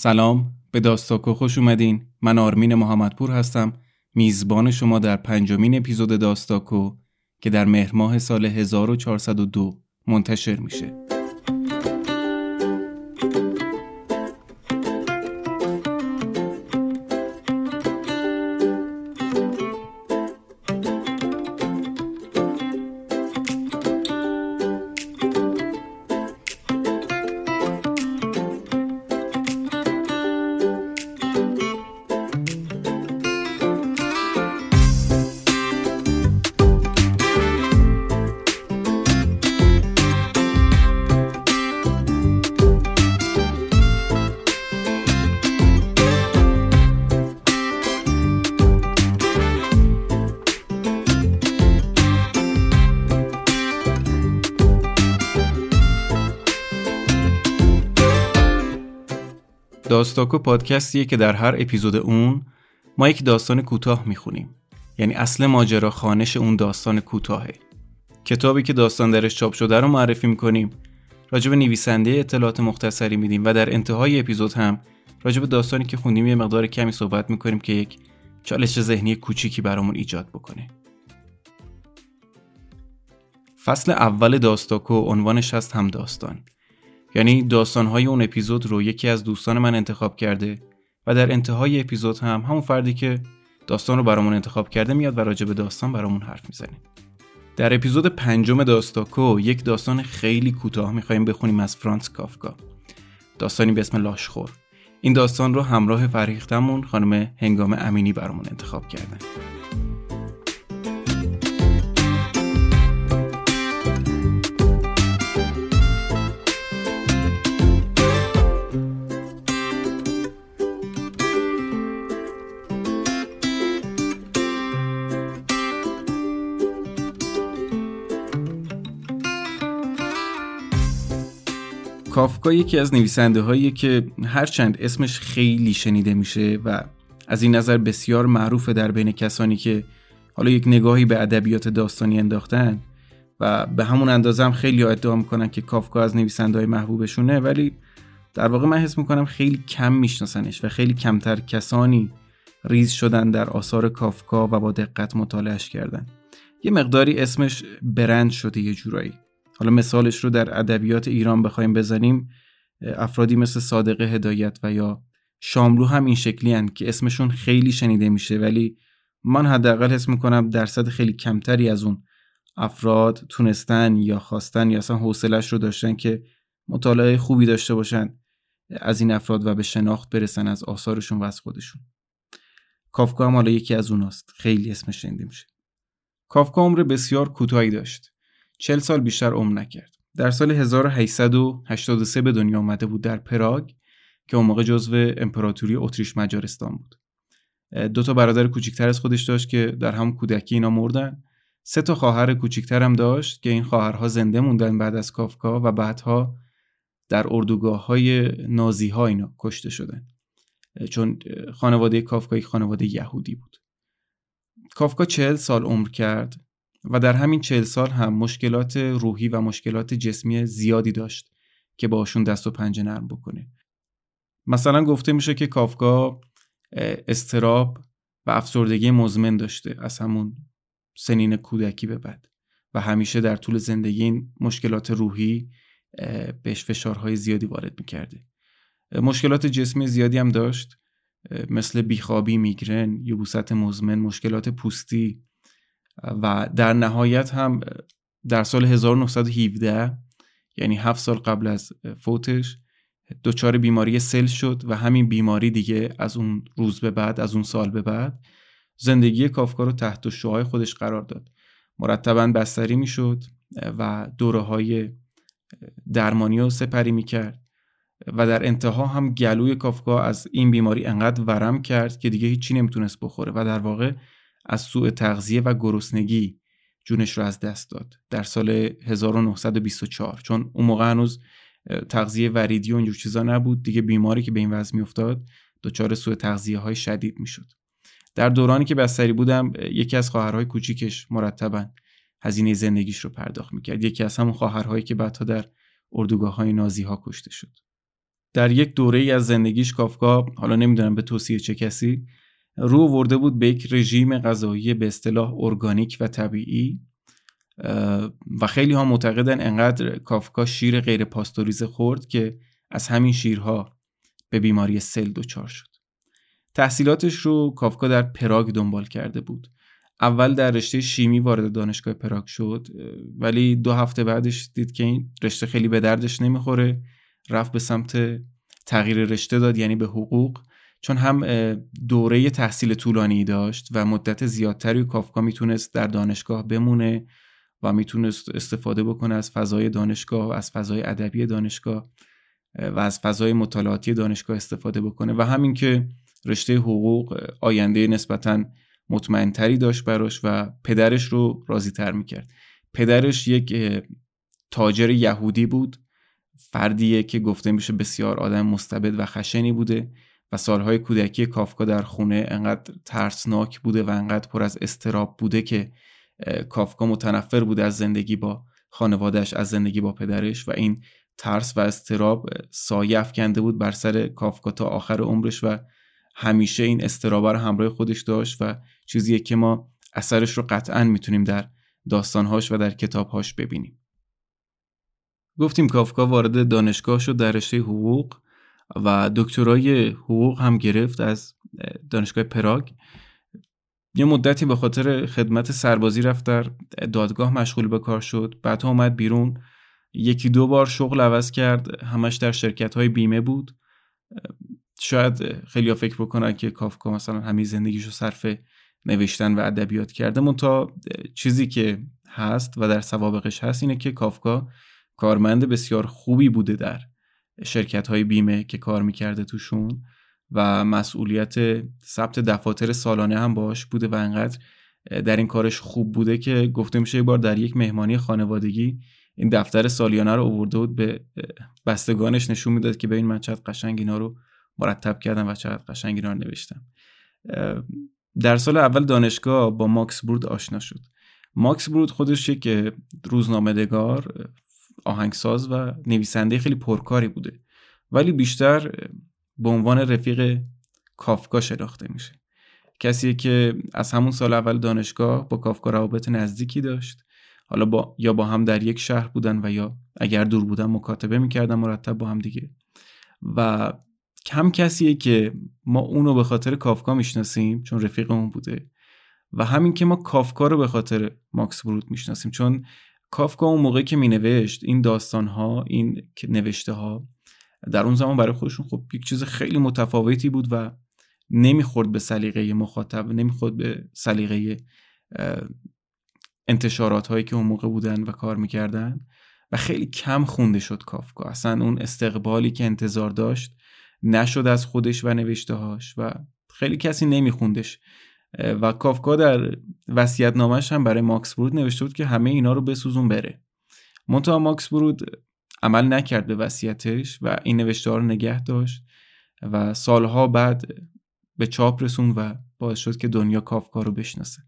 سلام به داستاکو خوش اومدین. من آرمین محمدپور هستم. میزبان شما در پنجمین اپیزود داستاکو که در مهر ماه سال 1402 منتشر میشه. داستاکو پادکستیه که در هر اپیزود اون ما یک داستان کوتاه می‌خونیم. یعنی اصل ماجرا خانش اون داستان کوتاهه. کتابی که داستان درش چاپ شده رو معرفی می‌کنیم. راجب نویسنده اطلاعات مختصری میدیم و در انتهای اپیزود هم راجب داستانی که خوندیم یه مقدار کمی صحبت می‌کنیم که یک چالش ذهنی کوچیکی برامون ایجاد بکنه. فصل اول داستاکو عنوانش هست هم داستان. یعنی داستانهای اون اپیزود رو یکی از دوستان من انتخاب کرده و در انتهای اپیزود هم همون فردی که داستان رو برامون انتخاب کرده میاد و راجع به داستان برامون حرف می‌زنه. در اپیزود پنجم داستاکو یک داستان خیلی کوتاه می‌خوایم بخونیم از فرانس کافکا. داستانی به اسم لاشخور. این داستان رو همراه فریختمون خانم هنگام امینی برامون انتخاب کردن. کافکا یکی از نویسنده هایی که هرچند اسمش خیلی شنیده میشه و از این نظر بسیار معروفه در بین کسانی که حالا یک نگاهی به ادبیات داستانی انداختن و به همون اندازه هم خیلی ادعا می‌کنن که کافکا از نویسنده های محبوبشونه ولی در واقع من حس می‌کنم خیلی کم میشناسنش و خیلی کمتر کسانی ریز شدن در آثار کافکا و با دقت مطالعهش کردن. یه مقداری اسمش برند شده یه جورایی. حالا مثالش رو در ادبیات ایران بخوایم بزنیم افرادی مثل صادق هدایت و یا شاملو هم این شکلی هن که اسمشون خیلی شنیده میشه ولی من حداقل حس می‌کنم درصد خیلی کمتری از اون افراد تونستن یا خواستن یا اصلا حوصلش رو داشتن که مطالعه خوبی داشته باشن از این افراد و به شناخت برسن از آثارشون و از خودشون. کافکا هم حالا یکی از اوناست. خیلی اسمش شنیده میشه. کافکا عمر بسیار کوتاهی داشت. چل سال بیشتر عمر نکرد. در سال 1883 به دنیا آمده بود در پراگ که اون موقع جزو امپراتوری اتریش مجارستان بود. دو تا برادر کوچیکتر از خودش داشت که در هم کودکی اینا مردن. سه تا خواهر کوچیکتر هم داشت که این خواهرها زنده موندن بعد از کافکا و بعدها در اردوگاه های نازی ها اینا کشته شدن. چون خانواده کافکا یک خانواده یهودی بود. کافکا چهل سال عمر کرد. و در همین چهل سال هم مشکلات روحی و مشکلات جسمی زیادی داشت که باشون دست و پنجه نرم بکنه. مثلا گفته میشه که کافکا استراب و افسردگی مزمن داشته از همون سنین کودکی به بعد و همیشه در طول زندگی این مشکلات روحی بهش فشارهای زیادی وارد می‌کرده. مشکلات جسمی زیادی هم داشت مثل بیخوابی میگرن یبوست مزمن مشکلات پوستی و در نهایت هم در سال 1917 یعنی هفت سال قبل از فوتش دچار بیماری سل شد و همین بیماری دیگه از اون روز به بعد از اون سال به بعد زندگی کافکا رو تحت شعای خودش قرار داد. مرتبا بستری می‌شد و دوره های درمانی رو سپری می‌کرد و در انتها هم گلوی کافکا از این بیماری انقدر ورم کرد که دیگه هیچی نمی‌تونست بخوره و در واقع از سوء تغذیه و گرسنگی جونش رو از دست داد. در سال 1924 چون اون موقع هنوز تغذیه وریدی و اینجور چیزا نبود دیگه بیماری که به این وضع میافتاد دچار سوء تغذیه های شدید می‌شد. در دورانی که بستری بودم یکی از خواهرهای کوچیکش مرتبا هزینه زندگیش رو پرداخت می‌کرد. یکی از همون خواهرهایی که بعدها در اردوگاه های نازی ها کشته شد. در یک دوره ای از زندگیش کافکا حالا نمی‌دونم به توصیه چه کسی رو ورده بود به یک رژیم غذایی به اصطلاح ارگانیک و طبیعی و خیلی ها معتقدن انقدر کافکا شیر غیر پاستوریزه خورد که از همین شیرها به بیماری سل دچار شد. تحصیلاتش رو کافکا در پراگ دنبال کرده بود. اول در رشته شیمی وارد دانشگاه پراگ شد ولی دو هفته بعدش دید که این رشته خیلی به دردش نمی‌خوره رفت به سمت تغییر رشته داد یعنی به حقوق. چون هم دوره تحصیل طولانی داشت و مدت زیادتری کافکا می‌تونست در دانشگاه بمونه و می‌تونست استفاده بکنه از فضای دانشگاه از فضای ادبی دانشگاه و از فضای مطالعاتی دانشگاه استفاده بکنه و همین که رشته حقوق آینده نسبتا مطمئنتری داشت براش و پدرش رو راضی تر می‌کرد. پدرش یک تاجر یهودی بود فردیه که گفته میشه بسیار آدم مستبد و خشنی بوده. و سالهای کودکی کافکا در خونه انقدر ترسناک بوده و انقدر پر از استراب بوده که کافکا متنفر بوده از زندگی با خانوادهش از زندگی با پدرش و این ترس و استراب سایه افکنده بود بر سر کافکا تا آخر عمرش و همیشه این استراب رو همراه خودش داشت و چیزیه که ما اثرش رو قطعا می‌تونیم در داستانهاش و در کتابهاش ببینیم. گفتیم کافکا وارد دانشگاه شد در رشته حقوق و دکترای حقوق هم گرفت از دانشگاه پراگ. یه مدتی به خاطر خدمت سربازی رفت در دادگاه مشغول به کار شد. بعد اومد بیرون. یکی دو بار شغل عوض کرد. همش در شرکت های بیمه بود. شاید خیلی فکر بکنن که کافکا مثلا همین زندگیشو صرف نوشتن و ادبیات کرده. تا چیزی که هست و در سوابقش هست اینه که کافکا کارمند بسیار خوبی بوده در شرکت های بیمه که کار می‌کرده توشون و مسئولیت ثبت دفاتر سالانه هم باش بوده و انقدر در این کارش خوب بوده که گفته میشه یک بار در یک مهمانی خانوادگی این دفتر سالیانه رو اوورده بود به بستگانش نشون می‌داد که ببین من چقدر قشنگ اینا رو مرتب کردم و چقدر قشنگ اینا رو نوشتم. در سال اول دانشگاه با ماکس برود آشنا شد. ماکس برود خودش یک روزنامه‌نگار آهنگساز و نویسنده خیلی پرکاری بوده. ولی بیشتر به عنوان رفیق کافکا شناخته میشه. کسی که از همون سال اول دانشگاه با کافکا روابط نزدیکی داشت. حالا با یا با هم در یک شهر بودن و یا اگر دور بودن مکاتبه می‌کردن مرتب با هم دیگه. و کم کسیه که ما اونو به خاطر کافکا می‌شناسیم چون رفیقمون بوده. و همین که ما کافکا رو به خاطر ماکس برود می‌شناسیم. چون کافکا اون موقعی که مینوشت این داستان ها این نوشته ها در اون زمان برای خودشون خب یک چیز خیلی متفاوتی بود و نمی‌خورد به سلیقه مخاطب نمی‌خورد به سلیقه انتشارات هایی که اون موقع بودن و کار می‌کردن و خیلی کم خونده شد کافکا. اصلا اون استقبالی که انتظار داشت نشد از خودش و نوشته هاش و خیلی کسی نمیخوندش. و کافکا در وسیعت نامش هم برای ماکس برود نوشته بود که همه اینا رو بسوزون بره. منتها ماکس برود عمل نکرد به وصیتش و این نوشته رو نگه داشت و سالها بعد به چاپ رسون و باعث شد که دنیا کافکا رو بشناسه.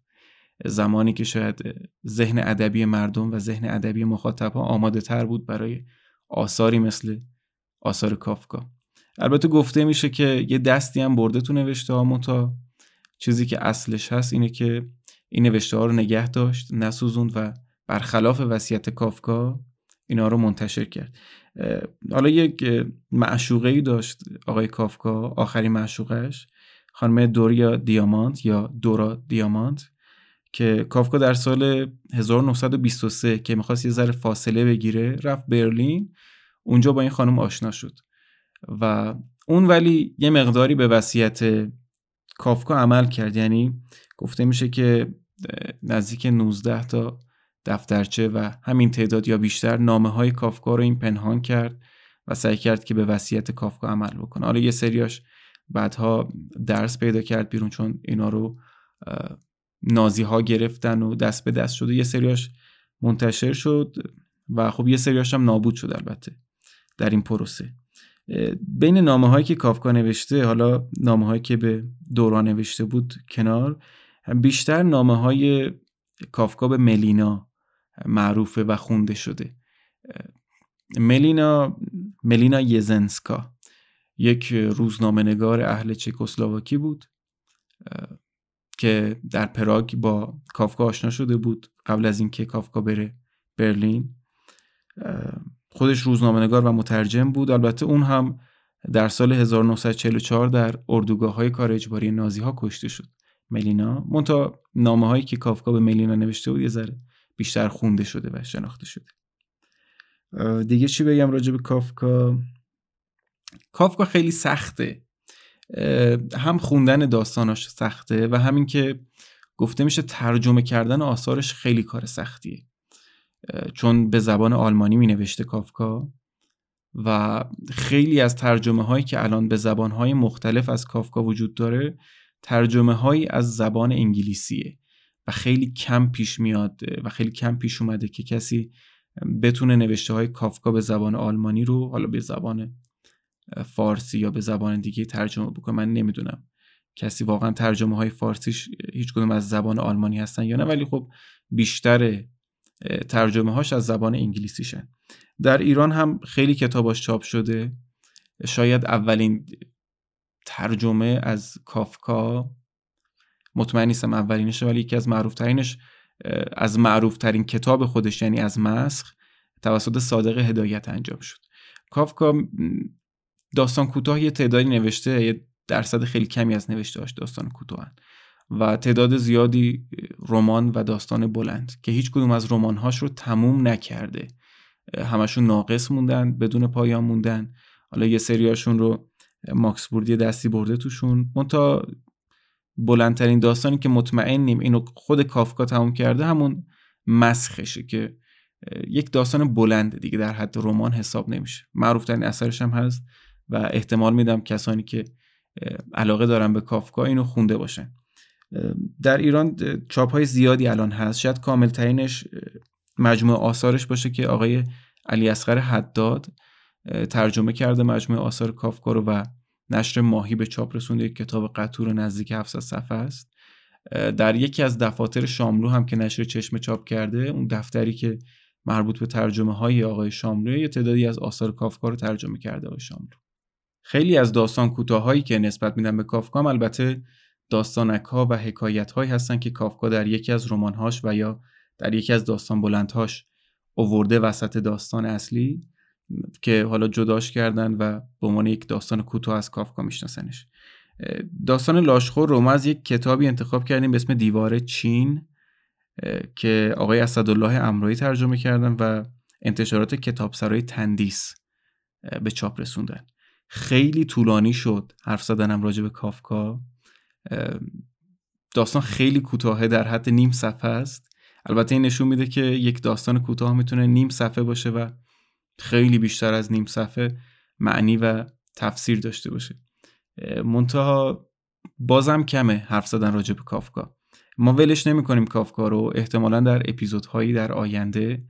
زمانی که شاید ذهن ادبی مردم و ذهن ادبی مخاطب ها آماده تر بود برای آثاری مثل آثار کافکا. البته گفته میشه که یه دستی هم برده تو نوشته ها چیزی که اصلش هست اینه که این نوشته ها رو نگه داشت نسوزوند و برخلاف وصیت کافکا اینا رو منتشر کرد. حالا یک معشوقه ای داشت آقای کافکا آخرین معشوقش خانم دوریا دیامانت یا دورا دیامانت که کافکا در سال 1923 که می‌خواست یه ذره فاصله بگیره رفت برلین. اونجا با این خانم آشنا شد. و اون ولی یه مقداری به وصیت کافکا عمل کرد. یعنی گفته میشه که نزدیک 19 تا دفترچه و همین تعداد یا بیشتر نامه های کافکا رو این پنهان کرد و سعی کرد که به وصیت کافکا عمل بکنه. حالا یه سریاش بعدها درس پیدا کرد بیرون چون اینا رو نازی ها گرفتن و دست به دست شد و یه سریاش منتشر شد و خب یه سریاش هم نابود شد البته در این پروسه. بین نامه هایی که کافکا نوشته حالا نامه هایی که به دوران نوشته بود کنار بیشتر نامه های کافکا به ملینا معروفه و خونده شده. ملینا ملینا یزنسکا یک روزنامه نگار اهل چکسلواکی بود که در پراگ با کافکا آشنا شده بود قبل از اینکه کافکا بره برلین. خودش روزنامه نگار و مترجم بود. البته اون هم در سال 1944 در اردوگاه های کار اجباری نازی ها کشته شد. ملینا. منتها نامه هایی که کافکا به ملینا نوشته بود یه ذره بیشتر خونده شده و شناخته شده. دیگه چی بگم راجع به کافکا؟ کافکا خیلی سخته. هم خوندن داستاناش سخته و همین که گفته میشه ترجمه کردن آثارش خیلی کار سختیه. چون به زبان آلمانی می نوشته کافکا و خیلی از ترجمه هایی که الان به زبان های مختلف از کافکا وجود داره ترجمه هایی از زبان انگلیسیه و خیلی کم پیش میاد و خیلی کم پیش اومده که کسی بتونه نوشته های کافکا به زبان آلمانی رو حالا به زبان فارسی یا به زبان دیگه ترجمه بکنه. من نمی‌دونم کسی واقعا ترجمه های فارسیش هیچ کدوم از زبان آلمانی هستن یا نه ولی خب بیشتر ترجمه هاش از زبان انگلیسیشن. در ایران هم خیلی کتاباش چاپ شده. شاید اولین ترجمه از کافکا مطمئن نیستم اولینشه ولی یکی از معروف ترینش از معروف ترین کتاب خودش یعنی از مسخ توسط صادق هدایت انجام شد. کافکا داستان کوتاه یه تعدادی نوشته یه درصد خیلی کمی از نوشتهاش داستان کوتاه و تعداد زیادی رمان و داستان بلند که هیچ کدوم از رمانهاش رو تموم نکرده. همشون ناقص موندن بدون پایان موندن. حالا یه سریاشون رو ماکس بوردی دستی برده توشون. منتها بلندترین داستانی که مطمئنیم اینو خود کافکا تموم کرده همون مسخشه که یک داستان بلند دیگه در حد رمان حساب نمیشه. معروف ترین اثرش هم هست و احتمال میدم کسانی که علاقه دارن به کافکا اینو خونده باشن. در ایران چاپ های زیادی الان هست. شاید کامل ترینش مجموع آثارش باشه که آقای علی اصغر حداد ترجمه کرده مجموعه آثار کافکا رو و نشر ماهی به چاپ رسونده یک کتاب قطور نزدیک 700 صفحه است. در یکی از دفاتر شاملو هم که نشر چشم چاپ کرده اون دفتری که مربوط به ترجمه های آقای شاملو یه تعدادی از آثار کافکا رو ترجمه کرده آقای شاملو. خیلی از داستان کوتاهایی که نسبت میدن به کافکا البته داستانک ها و حکایت هایی هستن که کافکا در یکی از رمانهاش و یا در یکی از داستان بلندهاش اوورده وسط داستان اصلی. که حالا جداش کردن و به عنوان یک داستان کوتاه از کافکا میشناسنش. داستان لاشخور رو ما از یک کتابی انتخاب کردیم به اسم دیوار چین که آقای اسدالله امرایی ترجمه کردن و انتشارات کتابسرای تندیس به چاپ رسوندن. خیلی طولانی شد حرف زدنم راجع به کافکا. داستان خیلی کوتاهه در حد نیم صفحه است. البته این نشون میده که یک داستان کوتاه می‌تونه نیم صفحه باشه و خیلی بیشتر از نیم صفحه معنی و تفسیر داشته باشه. منتها بازم کمه حرف زدن راجع به کافکا. ما ولش نمی کنیم کافکا رو احتمالا در اپیزودهایی در آینده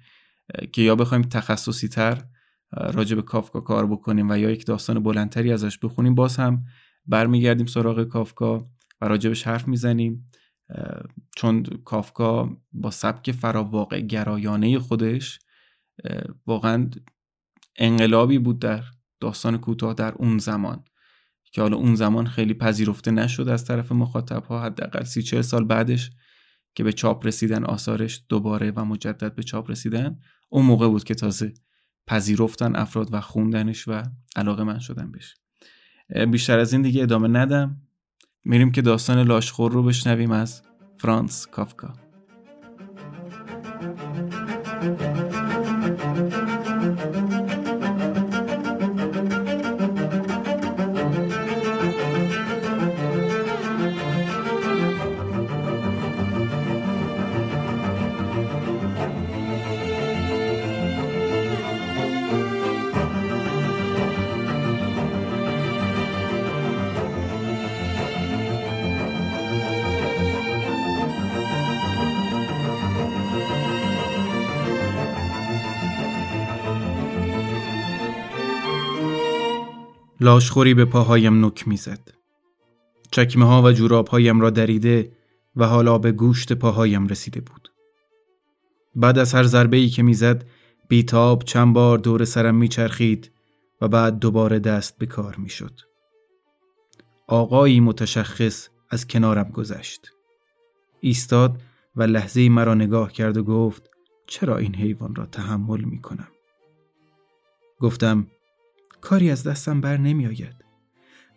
که یا بخوایم تخصصی تر راجع به کافکا کار بکنیم و یا یک داستان بلندتری ازش بخونیم باز هم برمیگردیم سراغ کافکا و راجبش حرف می‌زنیم. چون کافکا با سبک فراواقع گرایانه خودش واقعا انقلابی بود در داستان کوتاه در اون زمان که حالا اون زمان خیلی پذیرفته نشد از طرف مخاطب ها حداقل سی چه سال بعدش که به چاپ رسیدن آثارش دوباره و مجدد به چاپ رسیدن اون موقع بود که تازه پذیرفتن افراد و خوندنش و علاقه من شدن بشه بیشتر از این دیگه ادامه ندم. میریم که داستان لاشخور رو بشنویم از فرانس کافکا. لاشخوری به پاهایم نک می‌زد. چکمه ها و جوراب هایم را دریده و حالا به گوشت پاهایم رسیده بود. بعد از هر ضربه ای که می‌زد بیتاب چند بار دور سرم میچرخید و بعد دوباره دست به کار می شد. آقایی متشخص از کنارم گذشت. ایستاد و لحظه مرا نگاه کرد و گفت چرا این حیوان را تحمل می کنم؟ گفتم کاری از دستم بر نمی آید.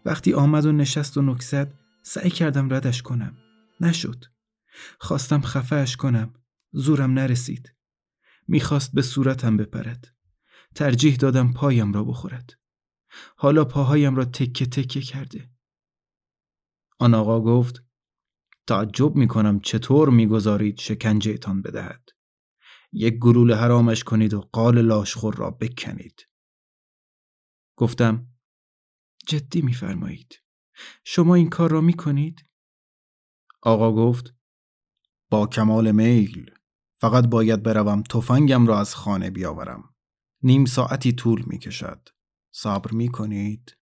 وقتی آمد و نشست و نکزد سعی کردم ردش کنم. نشد. خواستم خفهش کنم. زورم نرسید. می‌خواست به صورتم بپرد. ترجیح دادم پایم را بخورد. حالا پاهایم را تکه تکه کرده. آن آقا گفت تعجب می‌کنم چطور می‌گذارید شکنجهتان بدهد. یک گلوله حرامش کنید و قال لاشخور را بکنید. گفتم جدی میفرمایید. شما این کار را می‌کنید؟ آقا گفت با کمال میل فقط باید بروم تفنگم را از خانه بیاورم. نیم ساعتی طول می کشد. صبر می کنید؟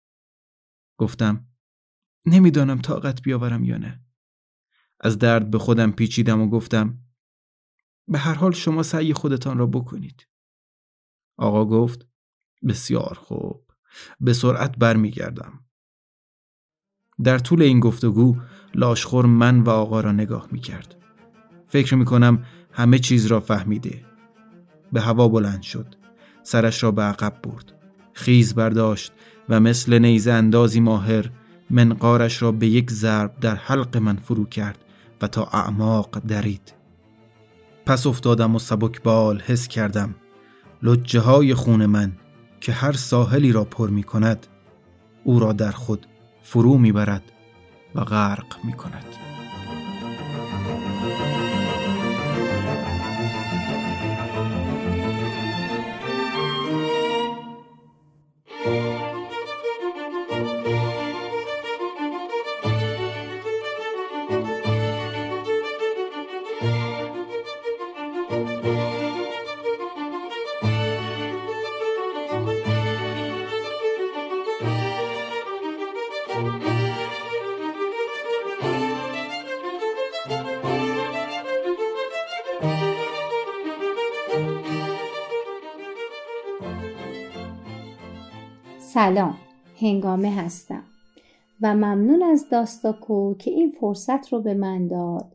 گفتم نمی‌دانم طاقت بیاورم یا نه. از درد به خودم پیچیدم و گفتم به هر حال شما سعی خودتان را بکنید. آقا گفت بسیار خوب. به سرعت برمیگردم. در طول این گفتگو لاشخور من و آقا را نگاه می کرد. فکر می کنم همه چیز را فهمیده. به هوا بلند شد. سرش را به عقب برد. خیز برداشت و مثل نیزه اندازی ماهر منقارش را به یک ضرب در حلق من فرو کرد و تا اعماق درید. پس افتادم و سبک بال حس کردم لجه های خون من که هر ساحلی را پر می کند او را در خود فرو می برد و غرق می کند. سلام هنگامه هستم و ممنون از داستاکو که این فرصت رو به من داد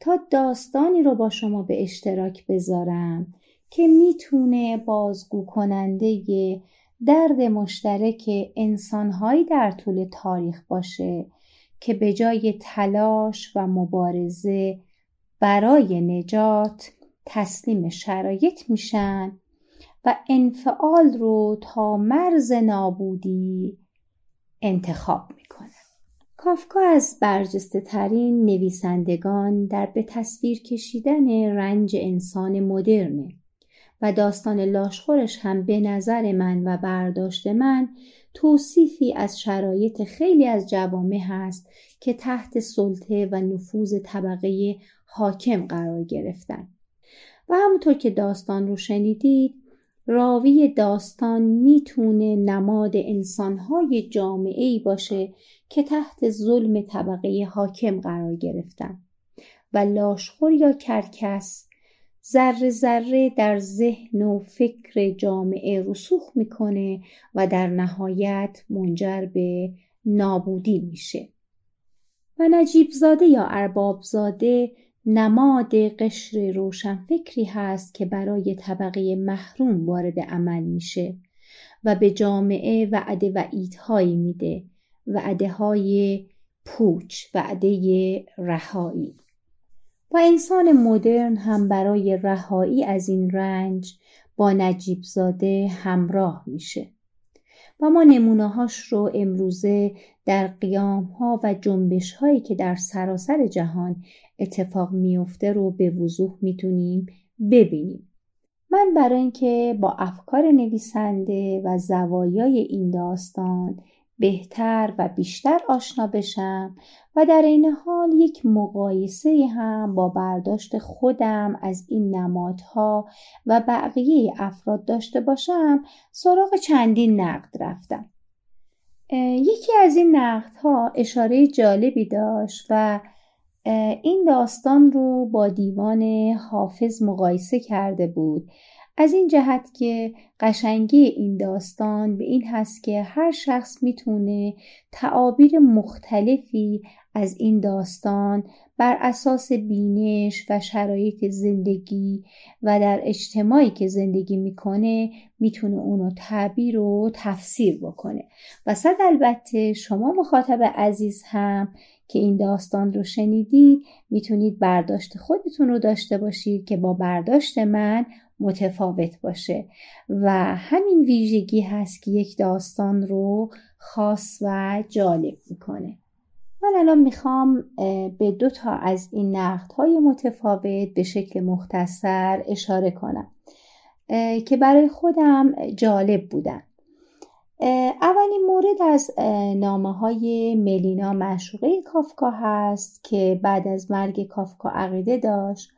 تا داستانی رو با شما به اشتراک بذارم که می‌تونه بازگو کننده درد مشترک انسانهایی در طول تاریخ باشه که به جای تلاش و مبارزه برای نجات تسلیم شرایط میشن و انفعال رو تا مرز نابودی انتخاب می‌کنه. کافکا از برجسته ترین نویسندگان در به تصویر کشیدن رنج انسان مدرنه و داستان لاشخورش هم به نظر من و برداشت من توصیفی از شرایط خیلی از جوامع هست که تحت سلطه و نفوذ طبقه حاکم قرار گرفتن. و همونطور که داستان رو شنیدید راوی داستان می‌تونه نماد انسانهای جامعه ای باشه که تحت ظلم طبقه حاکم قرار گرفتن و لاشخور یا کرکس ذره ذره در ذهن و فکر جامعه رسوخ می‌کنه و در نهایت منجر به نابودی میشه. و نجیب زاده یا ارباب زاده نماد قشر روشنفکری هست که برای طبقه محروم وارد عمل میشه و به جامعه وعده وعیدهایی میده. وعده های پوچ وعده رهایی. و انسان مدرن هم برای رهایی از این رنج با نجیب زاده همراه میشه. و ما نمونه هاش رو امروزه در قیام ها و جنبش هایی که در سراسر جهان اتفاق میفته رو به وضوح می‌تونیم ببینیم. من برای اینکه با افکار نویسنده و زوایای این داستان بهتر و بیشتر آشنا بشم و در این حال یک مقایسه هم با برداشت خودم از این نمادها و بقیه افراد داشته باشم سراغ چندین نقد رفتم. یکی از این نقدها اشاره جالبی داشت و این داستان رو با دیوان حافظ مقایسه کرده بود. از این جهت که قشنگی این داستان به این هست که هر شخص می‌تونه تعابیر مختلفی از این داستان بر اساس بینش و شرایط زندگی و در اجتماعی که زندگی می‌کنه می‌تونه اونو تعبیر و تفسیر بکنه. و صد البته شما مخاطب عزیز هم که این داستان رو شنیدید می‌تونید برداشت خودتون رو داشته باشید که با برداشت من متفاوت باشه. و همین ویژگی هست که یک داستان رو خاص و جالب می‌کنه. من الان می‌خوام به دو تا از این نقد های متفاوت به شکل مختصر اشاره کنم که برای خودم جالب بودن. اولین مورد از نامه های ملینا مشوقه کافکا هست که بعد از مرگ کافکا عقیده داشت.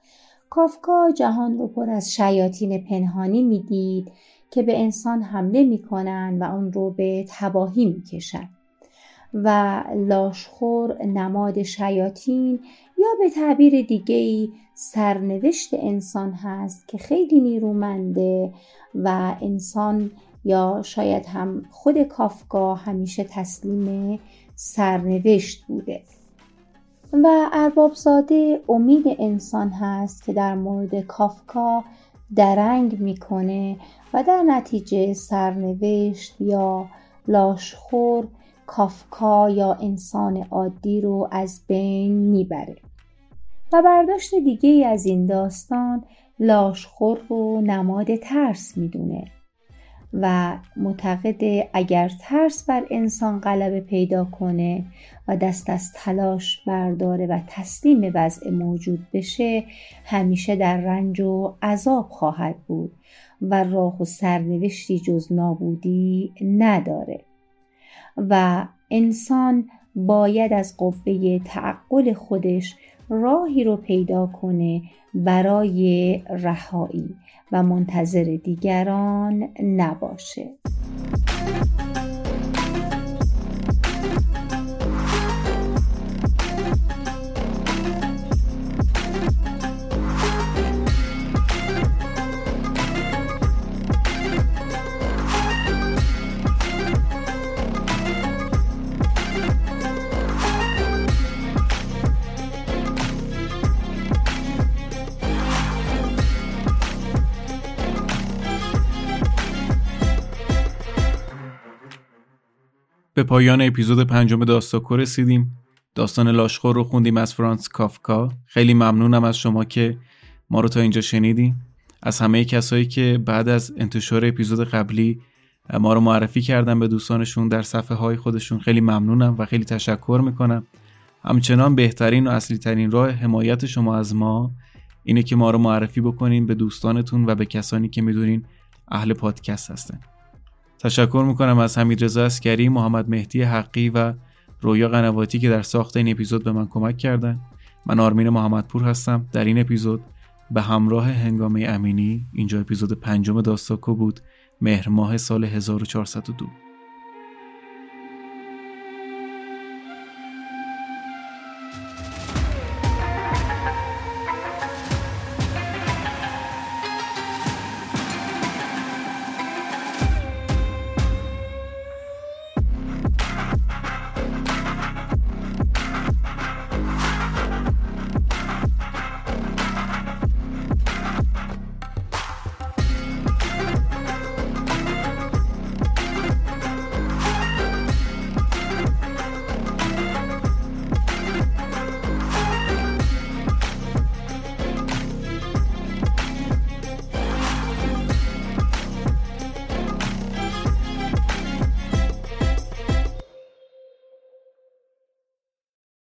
کافکا جهان رو پر از شیاطین پنهانی می‌دید که به انسان حمله می‌کنن و اون رو به تباهی می‌کشن. و لاشخور نماد شیاطین یا به تعبیر دیگه سرنوشت انسان هست که خیلی نیرومنده و انسان یا شاید هم خود کافکا همیشه تسلیم سرنوشت بوده. و اربابزاده امید انسان هست که در مورد کافکا درنگ می‌کنه و در نتیجه سرنوشت یا لاشخور کافکا یا انسان عادی رو از بین می‌بره. و برداشت دیگه از این داستان لاشخور رو نماد ترس می‌دونه. و معتقد اگر ترس بر انسان غلبه پیدا کنه و دست از تلاش برداره و تسلیم وضع موجود بشه همیشه در رنج و عذاب خواهد بود و راه و سرنوشتی جز نابودی نداره. و انسان باید از قوه تعقل خودش راهی رو پیدا کنه برای رهایی و منتظر دیگران نباشه. به پایان اپیزود پنجم داستاکو رسیدیم. داستان لاشخور رو خوندیم از فرانس کافکا. خیلی ممنونم از شما که ما رو تا اینجا شنیدیم از همه کسایی که بعد از انتشار اپیزود قبلی ما رو معرفی کردن به دوستانشون در صفحه های خودشون خیلی ممنونم و خیلی تشکر می‌کنم. همچنان بهترین و اصلی ترین راه حمایت شما از ما اینه که ما رو معرفی بکنین به دوستانتون و به کسانی که می‌دونین اهل پادکست هستن. تشکر می‌کنم از حمید رضا اسکری، محمد مهدی حقی و رویا قنواتی که در ساخت این اپیزود به من کمک کردن. من آرمین محمدپور هستم. در این اپیزود به همراه هنگامه امینی اینجا اپیزود پنجم داستاکو بود مهر ماه سال 1402